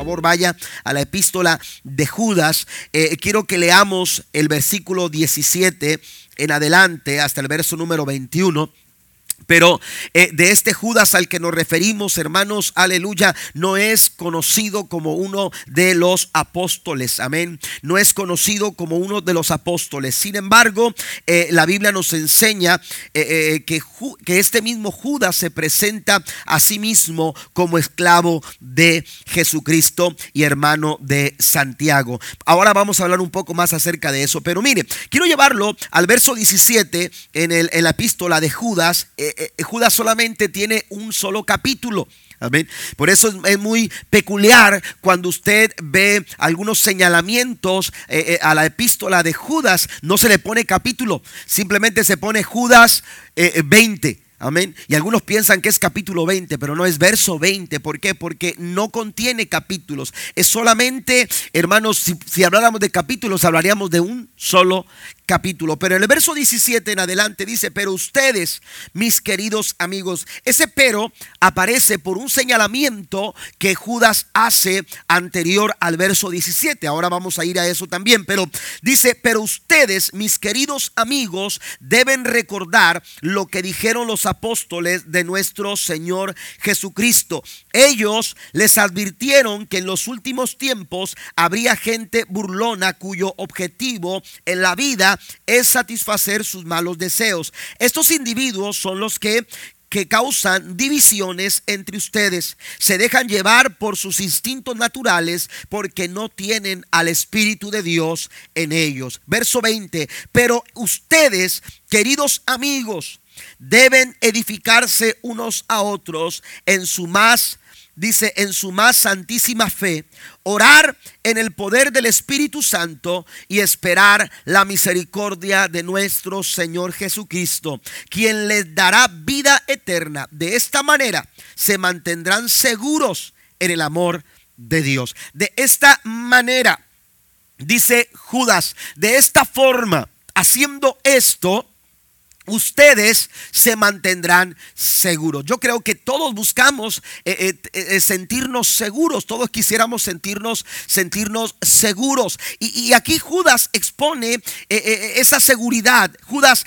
favor vaya a la epístola de Judas. Eh, quiero que leamos el versículo 17 en adelante hasta el verso número 21. Pero eh, de este Judas al que nos referimos, hermanos, aleluya, no es conocido como uno de los apóstoles, amén. No es conocido como uno de los apóstoles. Sin embargo, eh, la Biblia nos enseña eh, que, que este mismo Judas se presenta a sí mismo como esclavo de Jesucristo y hermano de Santiago. Ahora vamos a hablar un poco más acerca de eso. Pero mire, quiero llevarlo al verso 17 en, el, en la epístola de Judas. Eh, eh, Judas solamente tiene un solo capítulo. Amén. Por eso es, muy peculiar cuando usted ve algunos señalamientos eh, a la epístola de Judas, no se le pone capítulo, simplemente se pone Judas 20. Amén. Y algunos piensan que es capítulo 20, pero no es verso 20. ¿Por qué? Porque no contiene capítulos. Es solamente, hermanos, si, habláramos de capítulos, hablaríamos de un solo capítulo. Pero el verso 17 en adelante dice, pero ustedes, mis queridos amigos, ese pero aparece por un señalamiento que Judas hace anterior al verso 17. Ahora vamos a ir a eso también, pero dice, pero ustedes, mis queridos amigos, deben recordar lo que dijeron los apóstoles de nuestro Señor Jesucristo. Ellos les advirtieron que en los últimos tiempos habría gente burlona cuyo objetivo en la vida es satisfacer sus malos deseos. Estos individuos son los que que causan divisiones entre ustedes. Se dejan llevar por sus instintos naturales porque no tienen al Espíritu de Dios en ellos. Verso 20. Pero ustedes, queridos amigos, deben edificarse unos a otros en su más dice, en su más santísima fe, orar en el poder del Espíritu Santo y esperar la misericordia de nuestro Señor Jesucristo, quien les dará vida eterna. De esta manera se mantendrán seguros en el amor de Dios. De esta manera, dice Judas, de esta forma, haciendo esto, ustedes se mantendrán seguros. Yo creo que todos buscamos eh, eh, eh, sentirnos seguros, todos quisiéramos sentirnos, sentirnos seguros. Y, aquí Judas expone esa seguridad. Judas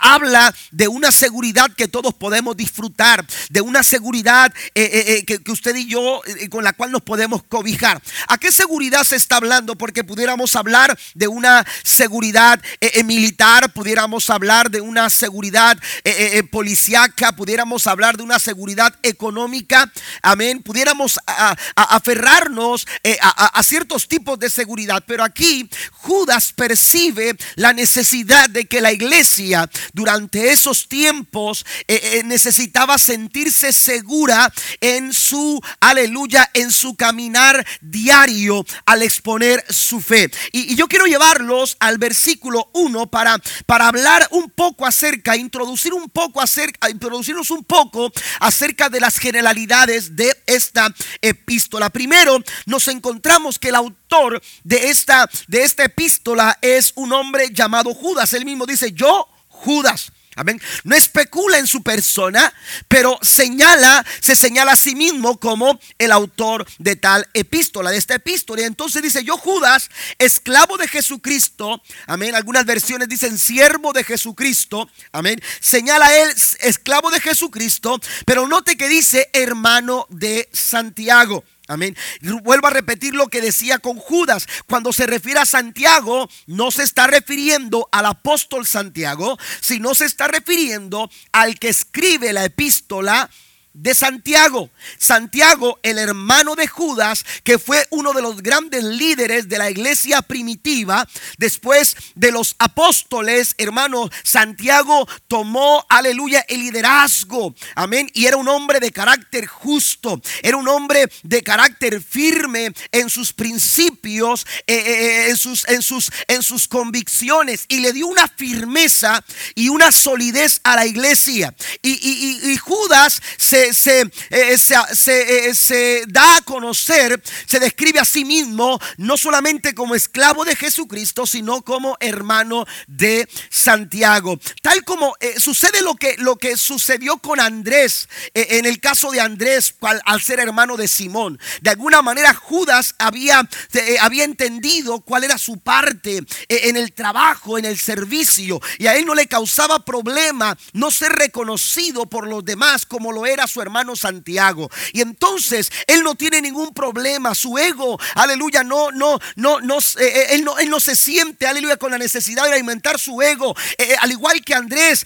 habla de una seguridad que todos podemos disfrutar, de una seguridad que, que, usted y yo, con la cual nos podemos cobijar. ¿A qué seguridad se está hablando? Porque pudiéramos hablar de una seguridad militar, pudiéramos hablar de una seguridad seguridad eh, eh, eh, policiaca, pudiéramos hablar de una seguridad económica, amén, pudiéramos aferrarnos a, ciertos tipos de seguridad, pero aquí Judas percibe la necesidad de que la iglesia durante esos tiempos necesitaba sentirse segura en su, aleluya, en su caminar diario al exponer su fe. Y, y yo quiero llevarlos al versículo 1 para, para hablar un poco acerca introducir un poco acerca, introducirnos un poco acerca de las generalidades de esta epístola. Primero, nos encontramos que el autor de esta, de esta epístola es un hombre llamado Judas. Él mismo dice, yo, Judas. Amén. No especula en su persona, pero señala, se señala a sí mismo como el autor de tal epístola, de esta epístola. Y entonces dice, yo Judas, esclavo de Jesucristo, amén. Algunas versiones dicen siervo de Jesucristo, amén. Señala él esclavo de Jesucristo, pero note que dice hermano de Santiago. Amén. Vuelvo a repetir lo que decía con Judas. Cuando se refiere a Santiago, no se está refiriendo al apóstol Santiago, sino se está refiriendo al que escribe la epístola de Santiago. Santiago, el hermano de Judas, que fue uno de los grandes líderes de la iglesia primitiva, después de los apóstoles, hermano, Santiago tomó, aleluya, el liderazgo. Amén. Y era un hombre de carácter justo, era un hombre de carácter firme en sus principios, eh, eh, eh, en, sus, en, sus, en sus convicciones, y le dio una firmeza y una solidez a la iglesia. y Judas se se, se, se da a conocer, se describe a sí mismo no solamente como esclavo de Jesucristo, sino como hermano de Santiago. Tal como sucede lo que, lo que sucedió con Andrés, en el caso de Andrés, al, ser hermano de Simón. De alguna manera Judas había, había entendido cuál era su parte en el trabajo, en el servicio, y a él no le causaba problema no ser reconocido por los demás como lo era su hermano Santiago. Y entonces él no tiene ningún problema, su ego, aleluya, no, no, no, no, eh, eh, él no, él no se siente, aleluya, con la necesidad de alimentar su ego, eh, al igual que Andrés,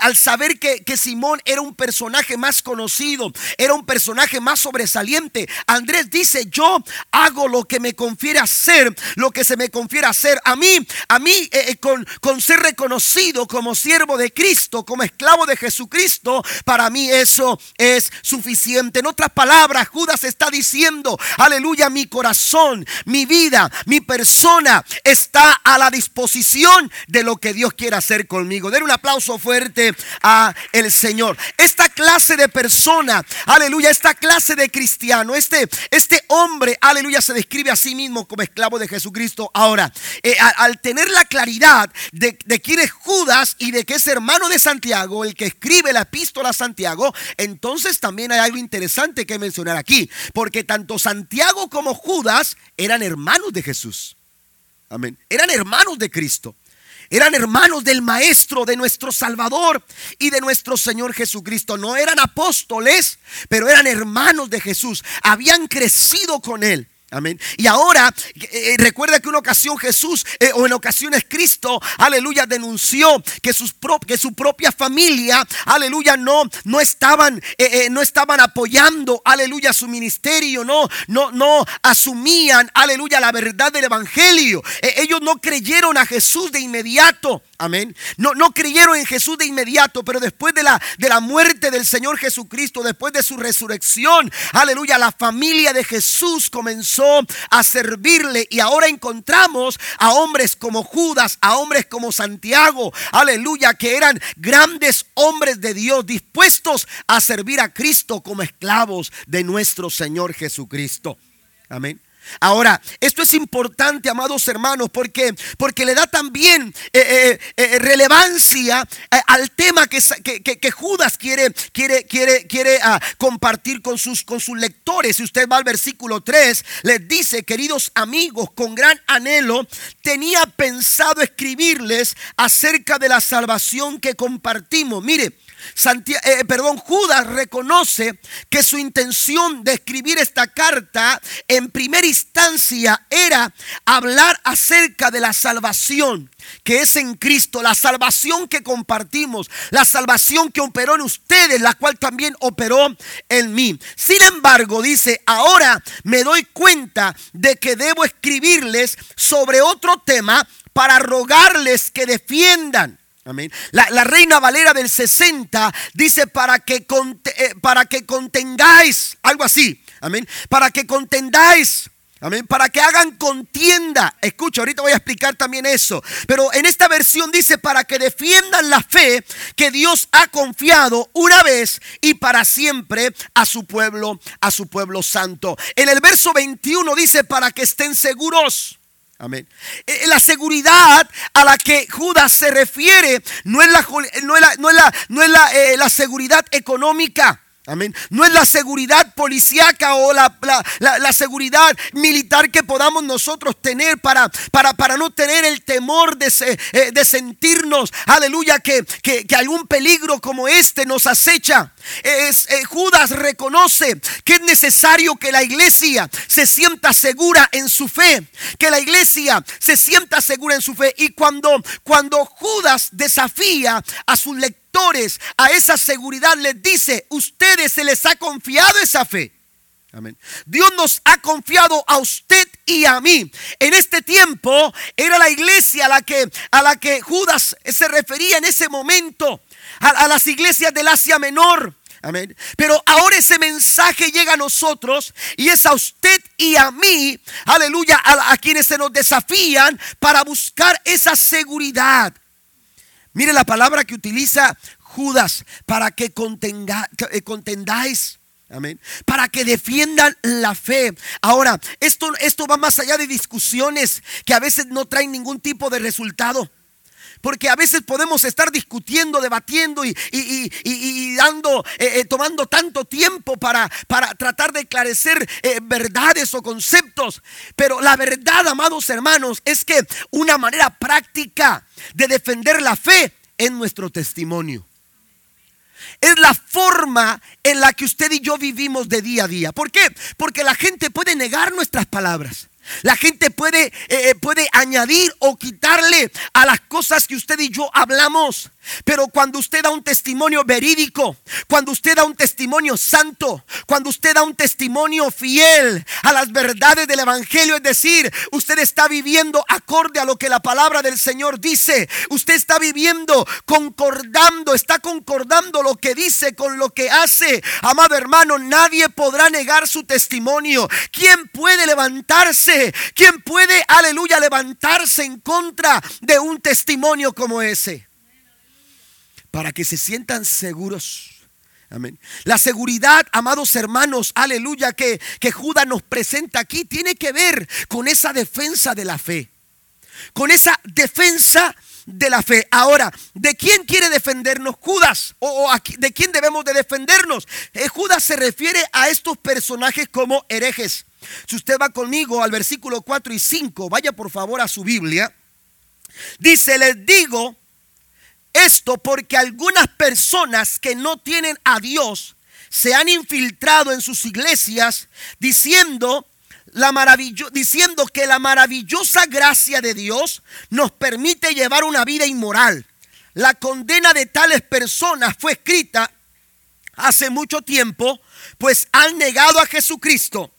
al saber que, que Simón era un personaje más conocido, era un personaje más sobresaliente, Andrés dice, yo hago lo que me confiere hacer, lo que se me confiere hacer. A mí, a mí, con, con ser reconocido como siervo de Cristo, como esclavo de Jesucristo, para mí eso es suficiente. En otras palabras, Judas está diciendo, aleluya, mi corazón, mi vida, mi persona está a la disposición de lo que Dios quiere hacer conmigo. Den un aplauso fuerte a el Señor. Esta clase de persona, aleluya, esta clase de cristiano, este, este hombre, aleluya, se describe a sí mismo como esclavo de Jesucristo. Ahora, eh, al tener la claridad de, quién es Judas y de que es hermano de Santiago, el que escribe la epístola a Santiago, entonces también hay algo interesante que mencionar aquí, porque tanto Santiago como Judas eran hermanos de Jesús. Amén. Eran hermanos de Cristo. Eran hermanos del Maestro, de nuestro Salvador y de nuestro Señor Jesucristo. No eran apóstoles, pero eran hermanos de Jesús. Habían crecido con Él. Amén. Y ahora, eh, recuerda que una ocasión Jesús, eh, o en ocasiones Cristo, aleluya, denunció que, sus que su propia familia, aleluya, no, no, estaban, eh, no estaban apoyando, aleluya, su ministerio, no, no, no asumían, aleluya, la verdad del Evangelio. ellos no creyeron a Jesús de inmediato. Amén. No, no creyeron en Jesús de inmediato, pero después de la, de la muerte del Señor Jesucristo, después de su resurrección, aleluya, la familia de Jesús comenzó a servirle y ahora encontramos a hombres como Judas, a hombres como Santiago, aleluya, que eran grandes hombres de Dios dispuestos a servir a Cristo como esclavos de nuestro Señor Jesucristo. Amén. Ahora, esto es importante, amados hermanos, porque, porque le da también eh, eh, eh, relevancia al tema que, que, Judas quiere, quiere, quiere, quiere ah, compartir con sus, con sus lectores. Si usted va al versículo 3, les dice, queridos amigos, con gran anhelo tenía pensado escribirles acerca de la salvación que compartimos. Mire, eh, perdón, Judas reconoce que su intención de escribir esta carta en primera instancia era hablar acerca de la salvación que es en Cristo, la salvación que compartimos, la salvación que operó en ustedes, la cual también operó en mí. Sin embargo, dice, ahora me doy cuenta de que debo escribirles sobre otro tema para rogarles que defiendan Amén. La, Reina Valera del 60 dice para que, eh, para que contengáis, algo así. Amén. Para que contendáis. Amén. Para que hagan contienda. Escucha, ahorita voy a explicar también eso. Pero en esta versión dice para que defiendan la fe que Dios ha confiado una vez y para siempre a su pueblo, a su pueblo santo. En el verso 21 dice para que estén seguros. Amén. Eh, eh, la seguridad a la que Judas se refiere no es la, no es la, no es la, no es la, eh, la seguridad económica. Amén. No es la seguridad policíaca o la, la, seguridad militar que podamos nosotros tener para, para, para no tener el temor de, de sentirnos, aleluya, que, que, que, algún peligro como este nos acecha. Es, Judas reconoce que es necesario que la iglesia se sienta segura en su fe, que la iglesia se sienta segura en su fe. Y cuando, cuando Judas desafía a sus lectores, a esa seguridad les dice, ustedes se les ha confiado esa fe. Amén. Dios nos ha confiado a usted y a mí. En este tiempo era la iglesia a la que, a la que Judas se refería en ese momento, a, las iglesias del Asia Menor. Amén. Pero ahora ese mensaje llega a nosotros y es a usted y a mí, aleluya, a, a quienes se nos desafían para buscar esa seguridad. Mire la palabra que utiliza Judas para que eh, contendáis. Amén. Para que defiendan la fe. Ahora, esto, esto va más allá de discusiones que a veces no traen ningún tipo de resultado. Porque a veces podemos estar discutiendo, debatiendo y, dando, eh, eh, tomando tanto tiempo para, para tratar de esclarecer eh, verdades o conceptos. Pero la verdad, amados hermanos, es que una manera práctica de defender la fe es nuestro testimonio. Es la forma en la que usted y yo vivimos de día a día. ¿Por qué? Porque la gente puede negar nuestras palabras. La gente puede, eh, eh, puede añadir o quitarle a las cosas que usted y yo hablamos. Pero cuando usted da un testimonio verídico, cuando usted da un testimonio santo, cuando usted da un testimonio fiel a las verdades del Evangelio, es decir, usted está viviendo acorde a lo que la palabra del Señor dice, usted está viviendo concordando, está concordando lo que dice con lo que hace. Amado hermano, nadie podrá negar su testimonio. ¿Quién puede levantarse? ¿Quién puede, aleluya, levantarse en contra de un testimonio como ese? Para que se sientan seguros. Amén. La seguridad, amados hermanos, aleluya, que, que Judas nos presenta aquí, tiene que ver con esa defensa de la fe. Con esa defensa de la fe. Ahora, ¿de quién quiere defendernos Judas? ¿O, de quién debemos de defendernos? Eh, Judas se refiere a estos personajes como herejes. Si usted va conmigo al versículo 4 y 5, vaya por favor a su Biblia. Dice, les digo esto porque algunas personas que no tienen a Dios se han infiltrado en sus iglesias diciendo, la diciendo que la maravillosa gracia de Dios nos permite llevar una vida inmoral. La condena de tales personas fue escrita hace mucho tiempo, pues han negado a Jesucristo,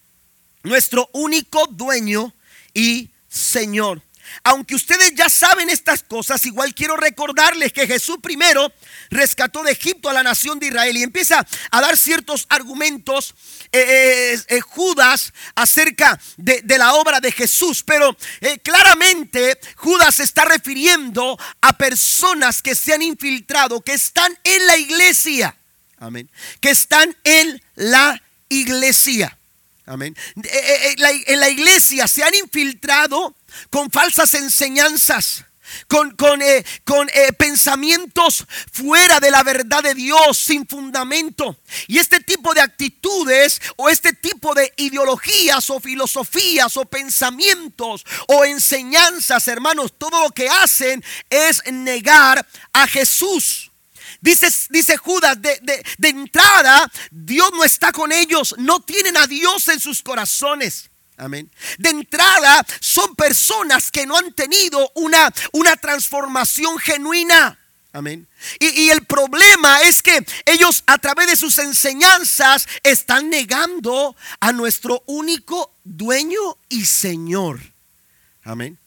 nuestro único dueño y Señor. Aunque ustedes ya saben estas cosas, igual quiero recordarles que Jesús primero rescató de Egipto a la nación de Israel y empieza a dar ciertos argumentos eh, eh, eh, Judas acerca de, la obra de Jesús, pero claramente Judas está refiriendo a personas que se han infiltrado, que están en la iglesia, amén, que están en la iglesia. Amén. En la iglesia se han infiltrado con falsas enseñanzas, con, con, eh, eh, pensamientos fuera de la verdad de Dios, sin fundamento. Y este tipo de actitudes o este tipo de ideologías o filosofías o pensamientos o enseñanzas, hermanos, todo lo que hacen es negar a Jesús. Dice, dice Judas, de, de entrada, Dios no está con ellos, no tienen a Dios en sus corazones. Amén. De entrada, son personas que no han tenido una, una transformación genuina. Amén. Y, y, el problema es que ellos a través de sus enseñanzas están negando a nuestro único dueño y Señor. Amén.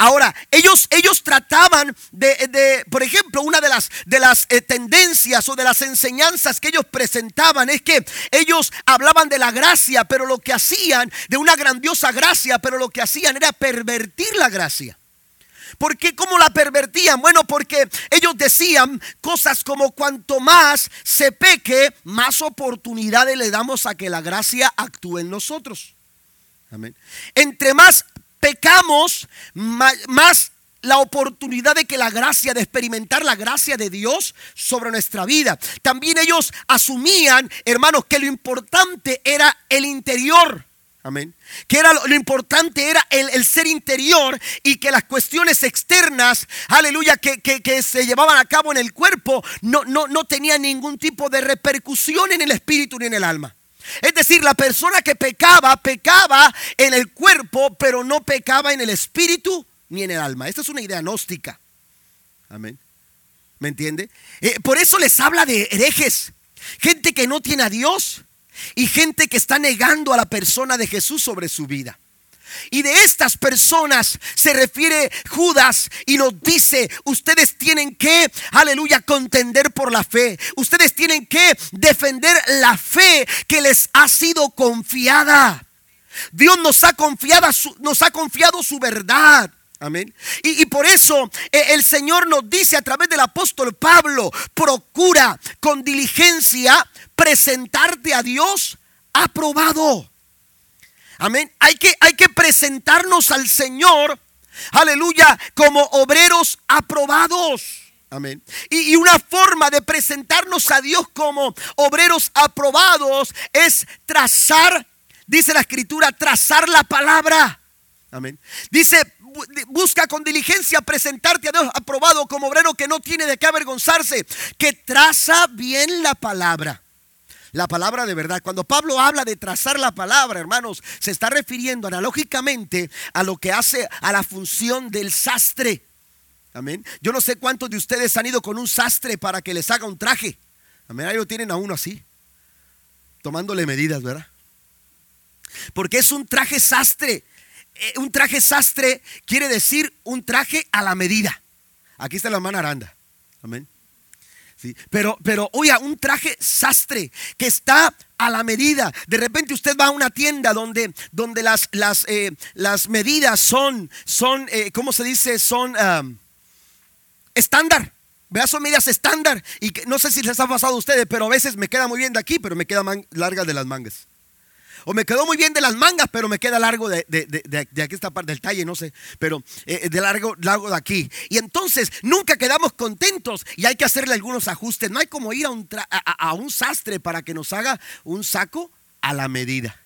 Ahora, ellos, ellos trataban de, por ejemplo, una de las, de las eh, tendencias o de las enseñanzas que ellos presentaban es que ellos hablaban de la gracia, pero lo que hacían, de una grandiosa gracia, pero lo que hacían era pervertir la gracia. ¿Por qué? ¿Cómo la pervertían? Bueno, porque ellos decían cosas como cuanto más se peque, más oportunidades le damos a que la gracia actúe en nosotros. Amén. Entre más pecamos, más la oportunidad de que la gracia, de experimentar la gracia de Dios sobre nuestra vida. También ellos asumían, hermanos, que lo importante era el interior. Amén. Que era lo, importante era el, ser interior y que las cuestiones externas, aleluya, que, que, se llevaban a cabo en el cuerpo, no, no, no tenían ningún tipo de repercusión en el espíritu ni en el alma. Es decir, la persona que pecaba, pecaba en el cuerpo, pero no pecaba en el espíritu ni en el alma. Esta es una idea gnóstica. Amén. ¿Me entiende? Eh, por eso les habla de herejes. Gente que no tiene a Dios y gente que está negando a la persona de Jesús sobre su vida. Y de estas personas se refiere Judas y nos dice, ustedes tienen que, aleluya, contender por la fe. Ustedes tienen que defender la fe que les ha sido confiada. Dios nos ha confiado, nos ha confiado su verdad. Amén. Y, por eso eh, el Señor nos dice a través del apóstol Pablo, procura con diligencia presentarte a Dios aprobado. Amén. Hay que, hay que presentarnos al Señor, aleluya, como obreros aprobados. Amén. Y, y, una forma de presentarnos a Dios como obreros aprobados es trazar, dice la escritura, trazar la palabra. Amén. Dice, busca con diligencia presentarte a Dios aprobado como obrero que no tiene de qué avergonzarse, que traza bien la palabra. La palabra de verdad. Cuando Pablo habla de trazar la palabra, hermanos, se está refiriendo analógicamente a lo que hace a la función del sastre. Amén. Yo no sé cuántos de ustedes han ido con un sastre para que les haga un traje. Amén. Ahí lo tienen a uno así, tomándole medidas, ¿verdad? Porque es un traje sastre. Eh, un traje sastre quiere decir un traje a la medida. Aquí está la hermana Aranda. Amén. Pero, pero, oiga, un traje sastre que está a la medida. De repente usted va a una tienda donde, donde las, las, eh, las medidas son, son eh, ¿cómo se dice? Son estándar. Vea, son medidas estándar. Y que, no sé si les ha pasado a ustedes, pero a veces me queda muy bien de aquí, pero me queda larga de las mangas. O me quedó muy bien de las mangas, pero me queda largo de, aquí esta parte del talle, no sé, pero eh, de largo, largo de aquí. Y entonces nunca quedamos contentos y hay que hacerle algunos ajustes. No hay como ir a un, a un sastre para que nos haga un saco a la medida.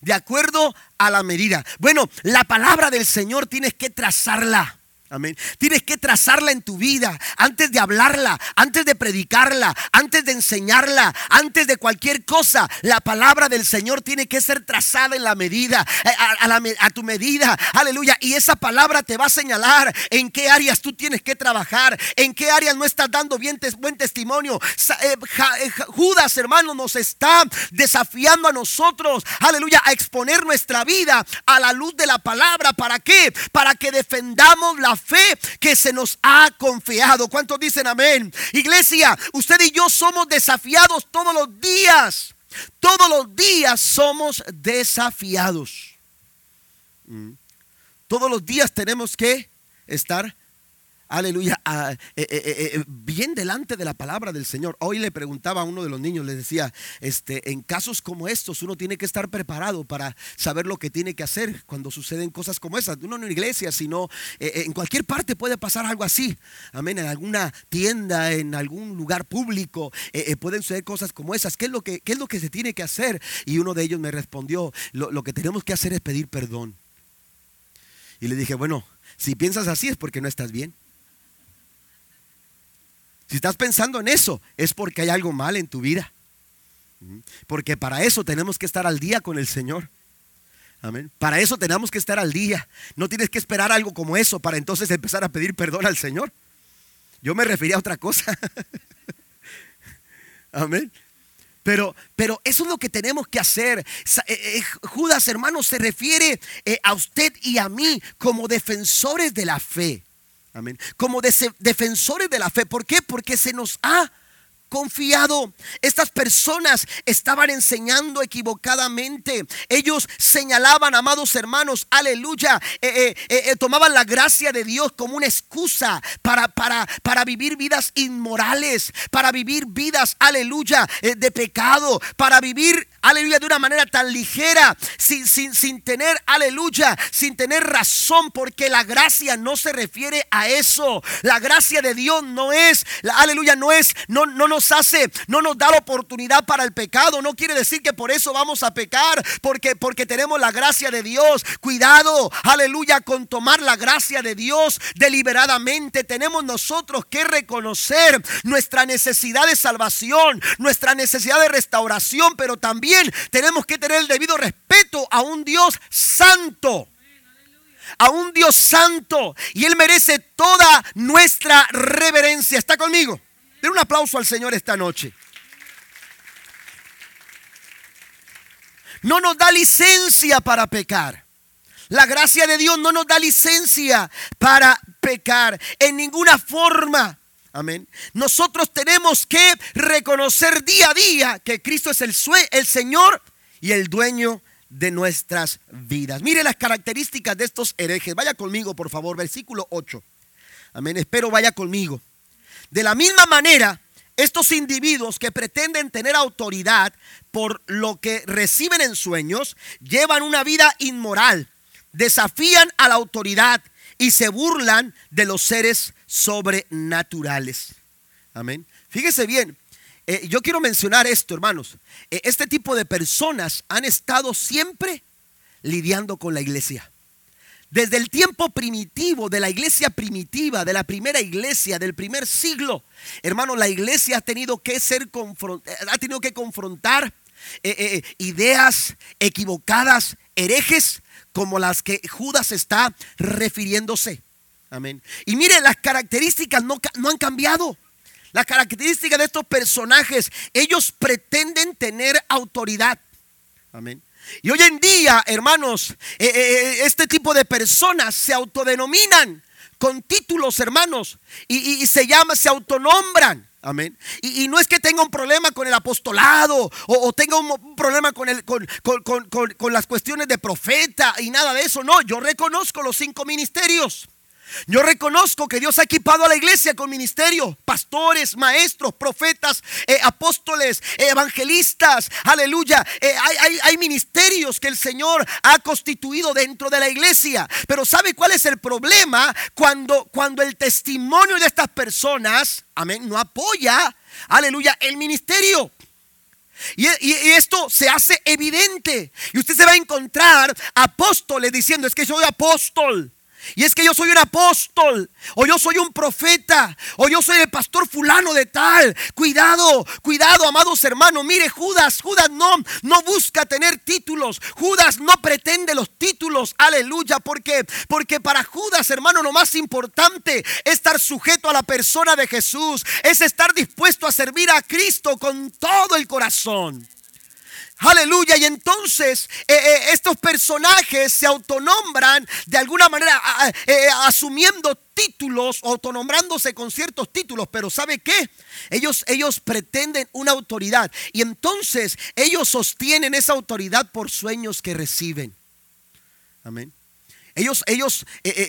De acuerdo a la medida. Bueno, la palabra del Señor tienes que trazarla. Amén. Tienes que trazarla en tu vida antes de hablarla, antes de predicarla, antes de enseñarla, antes de cualquier cosa. La palabra del Señor tiene que ser trazada en la medida, eh, a, tu medida. Aleluya. Y esa palabra te va a señalar en qué áreas tú tienes que trabajar, en qué áreas no estás dando bien, buen testimonio. Eh, eh, Judas, hermano, nos está desafiando a nosotros, aleluya, a exponer nuestra vida a la luz de la palabra. ¿Para qué? Para que defendamos la fe que se nos ha confiado. ¿Cuántos dicen amén? Iglesia, usted y yo somos desafiados todos los días. Todos los días somos desafiados. Mm. Todos los días tenemos que estar aleluya, eh, eh, eh, bien delante de la palabra del Señor. Hoy le preguntaba a uno de los niños, le decía, este, en casos como estos uno tiene que estar preparado para saber lo que tiene que hacer cuando suceden cosas como esas. No en una iglesia, sino en cualquier parte puede pasar algo así. Amén, en alguna tienda, en algún lugar público, pueden suceder cosas como esas. ¿Qué es, lo que, ¿Qué es lo que se tiene que hacer? Y uno de ellos me respondió, lo que tenemos que hacer es pedir perdón. Y le dije, bueno, si piensas así es porque no estás bien. Si estás pensando en eso, es porque hay algo mal en tu vida. Porque para eso tenemos que estar al día con el Señor. Amén. Para eso tenemos que estar al día. No tienes que esperar algo como eso para entonces empezar a pedir perdón al Señor. Yo me refería a otra cosa. Amén. Pero, pero eso es lo que tenemos que hacer. Eh, eh, Judas, hermano, se refiere eh, a usted y a mí como defensores de la fe. Amén. Como defensores de la fe. ¿Por qué? Porque se nos ha confiado. Estas personas estaban enseñando equivocadamente. Ellos señalaban, amados hermanos, aleluya, eh, eh, eh, tomaban la gracia de Dios como una excusa para, para, para vivir vidas inmorales, para vivir vidas, aleluya, de pecado, para vivir, aleluya, de una manera tan ligera, sin, sin, sin tener, aleluya, sin tener razón, porque la gracia no se refiere a eso. La gracia de Dios no es, aleluya, no es, no, no nos hace, no nos da la oportunidad para el pecado. No quiere decir que por eso vamos a pecar, porque, porque tenemos la gracia de Dios. Cuidado, aleluya, con tomar la gracia de Dios deliberadamente. Tenemos nosotros que reconocer nuestra necesidad de salvación, nuestra necesidad de restauración, pero también tenemos que tener el debido respeto a un Dios santo a un Dios santo y Él merece toda nuestra reverencia. ¿Está conmigo? Den un aplauso al Señor esta noche. No nos da licencia para pecar. La gracia de Dios no nos da licencia para pecar en ninguna forma. Amén. Nosotros tenemos que reconocer día a día que Cristo es el, el Señor y el dueño de nuestras vidas. Mire las características de estos herejes. Vaya conmigo, por favor, versículo 8. Amén. Espero vaya conmigo. De la misma manera, estos individuos que pretenden tener autoridad por lo que reciben en sueños, llevan una vida inmoral, desafían a la autoridad y se burlan de los seres sobrenaturales. Amén. Fíjese bien, eh, yo quiero mencionar esto, hermanos. Eh, este tipo de personas han estado siempre lidiando con la iglesia. Desde el tiempo primitivo, de la iglesia primitiva, de la primera iglesia, del primer siglo, hermano, la iglesia ha tenido que ser ha tenido que confrontar eh, ideas equivocadas, herejes, como las que Judas está refiriéndose. Amén. Y mire, las características no, han cambiado. La característica de estos personajes, ellos pretenden tener autoridad. Amén. Y hoy en día, hermanos, eh, eh, eh, este tipo de personas se autodenominan con títulos, hermanos, y, se llaman, se autonombran. Amén. Y, no es que tenga un problema con el apostolado o, tenga un, problema con, el, con las cuestiones de profeta y nada de eso. No, yo reconozco los cinco ministerios. Yo reconozco que Dios ha equipado a la iglesia con ministerio, pastores, maestros, profetas, eh, apóstoles, evangelistas, aleluya. Eh, hay, ministerios que el Señor ha constituido dentro de la iglesia. Pero ¿sabe cuál es el problema? Cuando, cuando el testimonio de estas personas, amén, no apoya, aleluya, el ministerio. Y, y, esto se hace evidente. Y usted se va a encontrar apóstoles diciendo, es que soy apóstol. Y es que yo soy un apóstol, o yo soy un profeta, o yo soy el pastor fulano de tal. Cuidado, cuidado, amados hermanos. Mire, Judas, Judas no, no busca tener títulos. Judas no pretende los títulos. Aleluya, porque porque para Judas, hermano, lo más importante es estar sujeto a la persona de Jesús, es estar dispuesto a servir a Cristo con todo el corazón. Aleluya. Y entonces eh, eh, estos personajes se autonombran de alguna manera eh, asumiendo títulos, autonombrándose con ciertos títulos, pero ¿sabe qué? Ellos, ellos pretenden una autoridad y entonces ellos sostienen esa autoridad por sueños que reciben. Amén. Ellos, ellos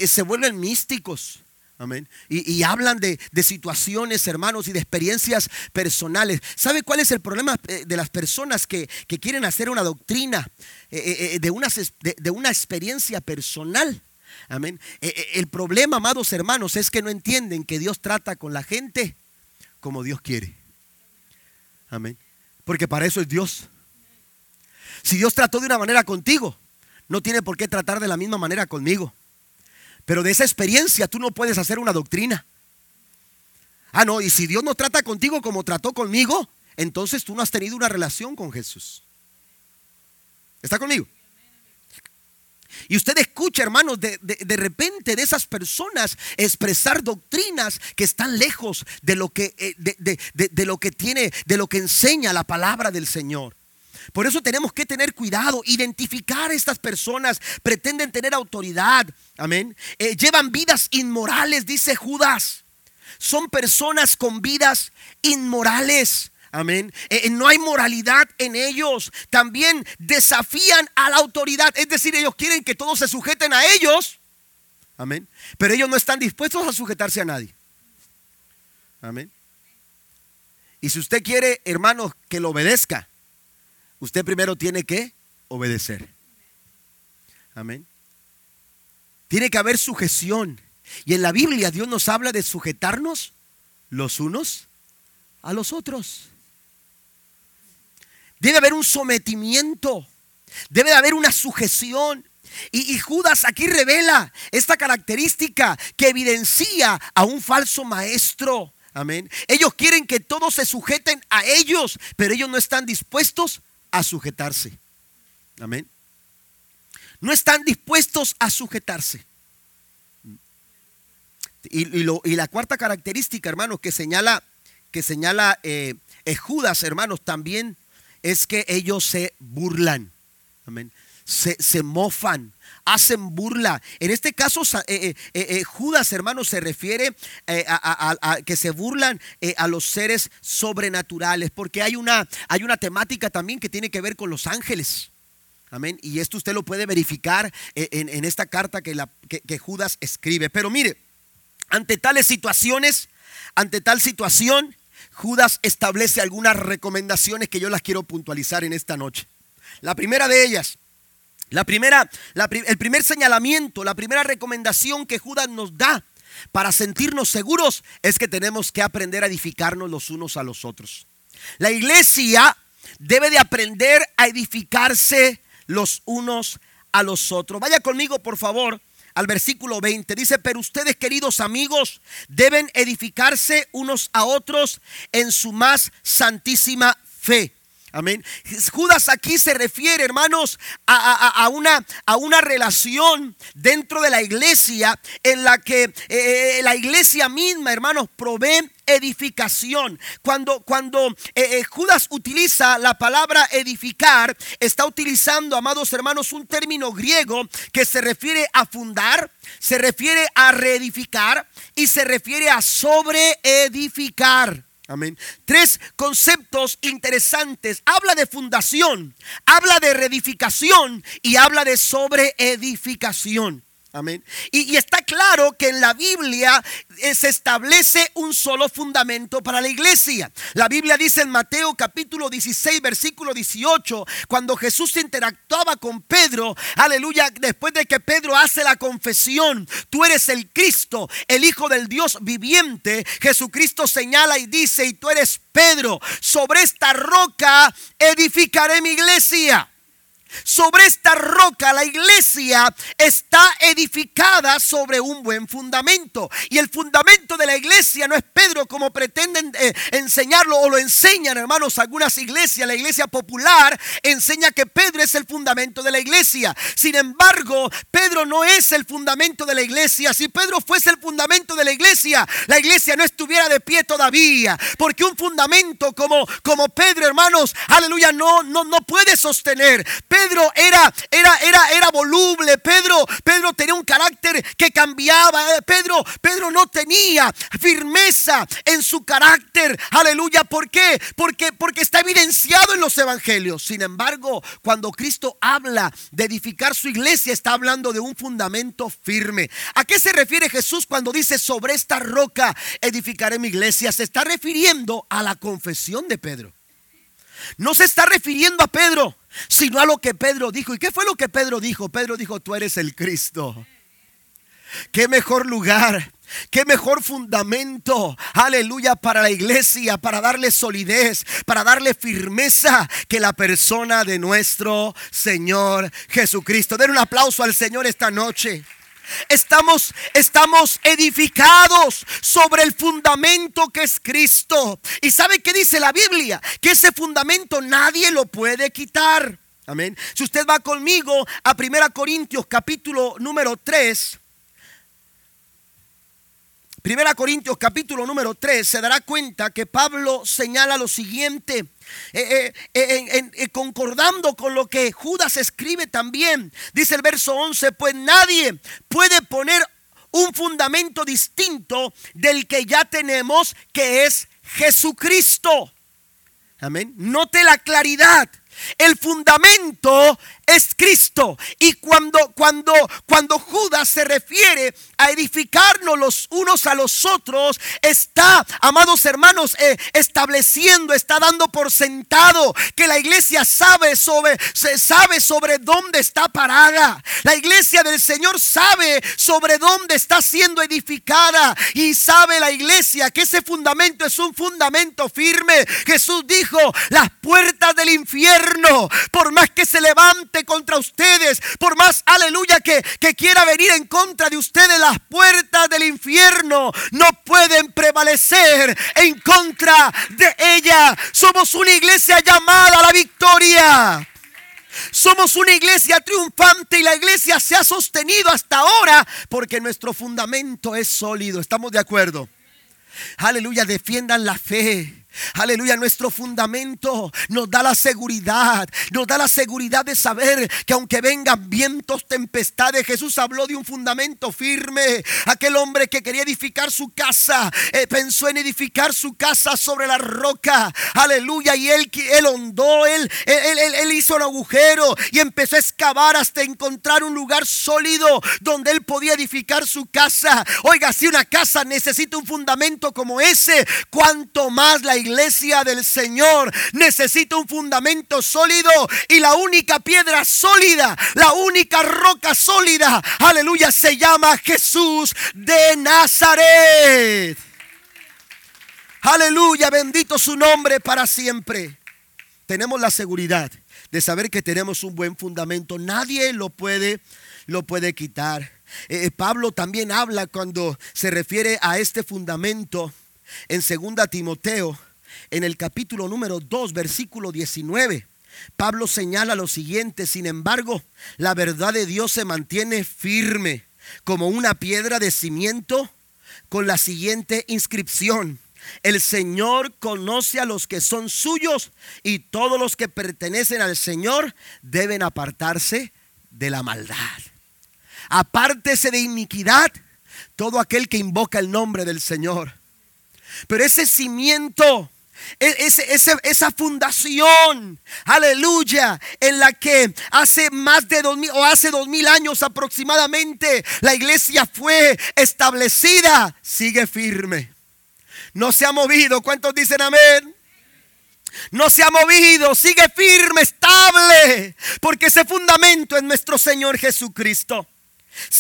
se vuelven místicos. Amén. Y, hablan de, situaciones, hermanos, y de experiencias personales. ¿Sabe cuál es el problema eh, de las personas que, quieren hacer una doctrina eh, eh, de, una, de, una experiencia personal? Amén. el problema, amados hermanos, es que no entienden que Dios trata con la gente como Dios quiere. Amén. Porque para eso es Dios. Si Dios trató de una manera contigo, no tiene por qué tratar de la misma manera conmigo. Pero de esa experiencia tú no puedes hacer una doctrina. Ah, no, y si Dios no trata contigo como trató conmigo, entonces tú no has tenido una relación con Jesús. ¿Está conmigo? Y usted escucha, hermanos, de, repente de esas personas expresar doctrinas que están lejos de lo que, eh, de, lo que tiene, de lo que enseña la palabra del Señor. Por eso tenemos que tener cuidado, identificar a estas personas, pretenden tener autoridad, amén. Eh, llevan vidas inmorales, dice Judas. Son personas con vidas inmorales. Amén. Eh, eh, no hay moralidad en ellos. También desafían a la autoridad. Es decir, ellos quieren que todos se sujeten a ellos. Amén. Pero ellos no están dispuestos a sujetarse a nadie. Amén. Y si usted quiere, hermanos, que lo obedezca, usted primero tiene que obedecer. Amén. Tiene que haber sujeción. Y en la Biblia Dios nos habla de sujetarnos los unos a los otros. Debe haber un sometimiento. Debe de haber una sujeción. Y, y, Judas aquí revela esta característica que evidencia a un falso maestro. Amén. Ellos quieren que todos se sujeten a ellos, pero ellos no están dispuestos a sujetarse. Amén. No están dispuestos a sujetarse. Y, la cuarta característica, hermanos, que señala, que señala eh, Judas, hermanos, también es que ellos se burlan. Amén. Se, se mofan, hacen burla. En este caso, eh, eh, eh, Judas, hermanos, se refiere a, que se burlan a los seres sobrenaturales, porque hay una, hay una temática también que tiene que ver con los ángeles. Amén. Y esto usted lo puede verificar en, esta carta que, la, que Judas escribe. Pero mire, ante tales situaciones, ante tal situación, Judas establece algunas recomendaciones que yo las quiero puntualizar en esta noche. La primera de ellas, la primera, el primer señalamiento, la primera recomendación que Judas nos da para sentirnos seguros es que tenemos que aprender a edificarnos los unos a los otros. La iglesia debe de aprender a edificarse los unos a los otros. Vaya conmigo, por favor, al versículo 20. Dice, pero ustedes, queridos amigos, deben edificarse unos a otros en su más santísima fe. Amén. Judas aquí se refiere, hermanos, a, una, a, una, relación dentro de la iglesia en la que eh, eh, la iglesia misma, hermanos, provee edificación. Cuando, cuando eh, Judas utiliza la palabra edificar, está utilizando, amados hermanos, un término griego que se refiere a fundar, se refiere a reedificar y se refiere a sobreedificar. Amén. Tres conceptos interesantes. Habla de fundación, habla de reedificación y habla de sobreedificación. Amén. Y, está claro que en la Biblia eh, se establece un solo fundamento para la iglesia. La Biblia dice en Mateo capítulo 16, versículo 18, cuando Jesús interactuaba con Pedro, aleluya, después de que Pedro hace la confesión, tú eres el Cristo, el Hijo del Dios viviente, Jesucristo señala y dice, y tú eres Pedro, sobre esta roca edificaré mi iglesia. Sobre esta roca la iglesia está edificada sobre un buen fundamento. Y el fundamento de la iglesia no es Pedro como pretenden eh, enseñarlo o lo enseñan hermanos algunas iglesias. La iglesia popular enseña que Pedro es el fundamento de la iglesia. Sin embargo, Pedro no es el fundamento de la iglesia. Si Pedro fuese el fundamento de la iglesia, la iglesia no estuviera de pie todavía. Porque un fundamento como, como Pedro, hermanos, aleluya, no, no, no puede sostener. Pedro era, era, era, era voluble. Pedro, Pedro tenía un carácter que cambiaba. Eh, Pedro, Pedro no tenía firmeza en su carácter. Aleluya. ¿Por qué? Porque, porque está evidenciado en los evangelios. Sin embargo, cuando Cristo habla de edificar su iglesia, está hablando de un fundamento firme. ¿A qué se refiere Jesús cuando dice sobre esta roca edificaré mi iglesia? Se está refiriendo a la confesión de Pedro. No se está refiriendo a Pedro, sino a lo que Pedro dijo. ¿Y qué fue lo que Pedro dijo? Pedro dijo, tú eres el Cristo. Qué mejor lugar. Qué mejor fundamento, aleluya, para la iglesia, para darle solidez, para darle firmeza que la persona de nuestro Señor Jesucristo. Den un aplauso al Señor esta noche. Estamos, estamos edificados sobre el fundamento que es Cristo. ¿Y sabe qué dice la Biblia? Que ese fundamento nadie lo puede quitar. Amén. Si usted va conmigo a 1 Corintios capítulo número 3, Primera Corintios capítulo número 3 se dará cuenta que Pablo señala lo siguiente, eh, eh, eh, concordando con lo que Judas escribe también. Dice el verso 11, pues nadie puede poner un fundamento distinto del que ya tenemos, que es Jesucristo. Amén. Note la claridad. El fundamento es Cristo. Y cuando, cuando, cuando Judas se refiere a edificarnos los unos a los otros, está, amados hermanos, eh, estableciendo, está dando por sentado que la iglesia sabe sobre, se sabe sobre dónde está parada. La iglesia del Señor sabe sobre dónde está siendo edificada. Y sabe la iglesia que ese fundamento es un fundamento firme. Jesús dijo, las puertas del infierno, por más que se levante contra ustedes, por más aleluya que, que quiera venir en contra de ustedes, las puertas del infierno no pueden prevalecer en contra de ella. Somos una iglesia llamada a la victoria. Somos una iglesia triunfante y la iglesia se ha sostenido hasta ahora porque nuestro fundamento es sólido. ¿Estamos de acuerdo? Aleluya, defiendan la fe. Aleluya, nuestro fundamento nos da la seguridad, nos da la seguridad de saber que aunque vengan vientos, tempestades, Jesús habló de un fundamento firme. Aquel hombre que quería edificar su casa, eh, pensó en edificar su casa sobre la roca. Aleluya, y él, él hondó, él, él, él hizo un agujero y empezó a excavar hasta encontrar un lugar sólido donde él podía edificar su casa. Oiga, si una casa necesita un fundamento como ese, cuanto más la iglesia del Señor necesita un fundamento sólido y la única piedra sólida, la única roca sólida, aleluya, se llama Jesús de Nazaret. Aleluya, bendito su nombre para siempre. Tenemos la seguridad de saber que tenemos un buen fundamento. Nadie lo puede lo puede quitar. Eh, eh, Pablo también habla cuando se refiere a este fundamento en 2 Timoteo en el capítulo número 2, versículo 19. Pablo señala lo siguiente, sin embargo, la verdad de Dios se mantiene firme como una piedra de cimiento con la siguiente inscripción. El Señor conoce a los que son suyos y todos los que pertenecen al Señor deben apartarse de la maldad. Apártese de iniquidad todo aquel que invoca el nombre del Señor. Pero ese cimiento e, esa fundación, aleluya, en la que hace más de dos mil o hace dos mil años aproximadamente la iglesia fue establecida, sigue firme. No se ha movido. ¿Cuántos dicen amén? No se ha movido, sigue firme, estable, porque ese fundamento es nuestro Señor Jesucristo.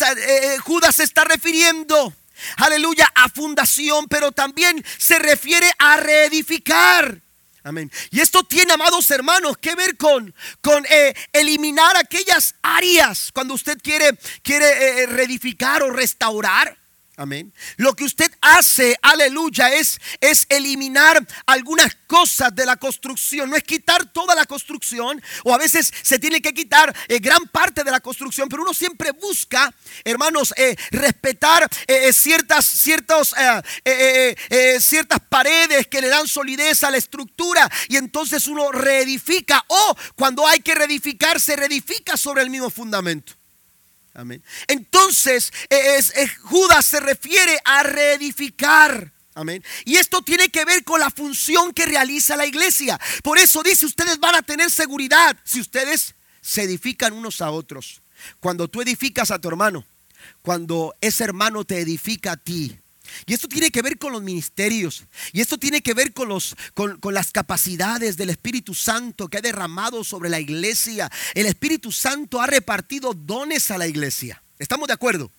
Eh, eh, Judas se está refiriendo aleluya, a fundación, pero también se refiere a reedificar. Amén. Y esto tiene, amados hermanos, que ver con, con eh, eliminar aquellas áreas cuando usted quiere, quiere eh, reedificar o restaurar. Amén. Lo que usted hace, aleluya, es, es eliminar algunas cosas de la construcción. No es quitar toda la construcción, o a veces se tiene que quitar eh, gran parte de la construcción, pero uno siempre busca, hermanos, eh, respetar eh, ciertas, ciertas paredes que le dan solidez a la estructura, y entonces uno reedifica, o cuando hay que reedificar, se reedifica sobre el mismo fundamento. Amén. Entonces, es, Judas se refiere a reedificar. Amén. Y esto tiene que ver con la función que realiza la iglesia. Por eso dice, ustedes van a tener seguridad si ustedes se edifican unos a otros. Cuando tú edificas a tu hermano, cuando ese hermano te edifica a ti, y esto tiene que ver con los ministerios. Y esto tiene que ver con, los, con, las capacidades del Espíritu Santo que ha derramado sobre la iglesia. El Espíritu Santo ha repartido dones a la iglesia. ¿Estamos de acuerdo?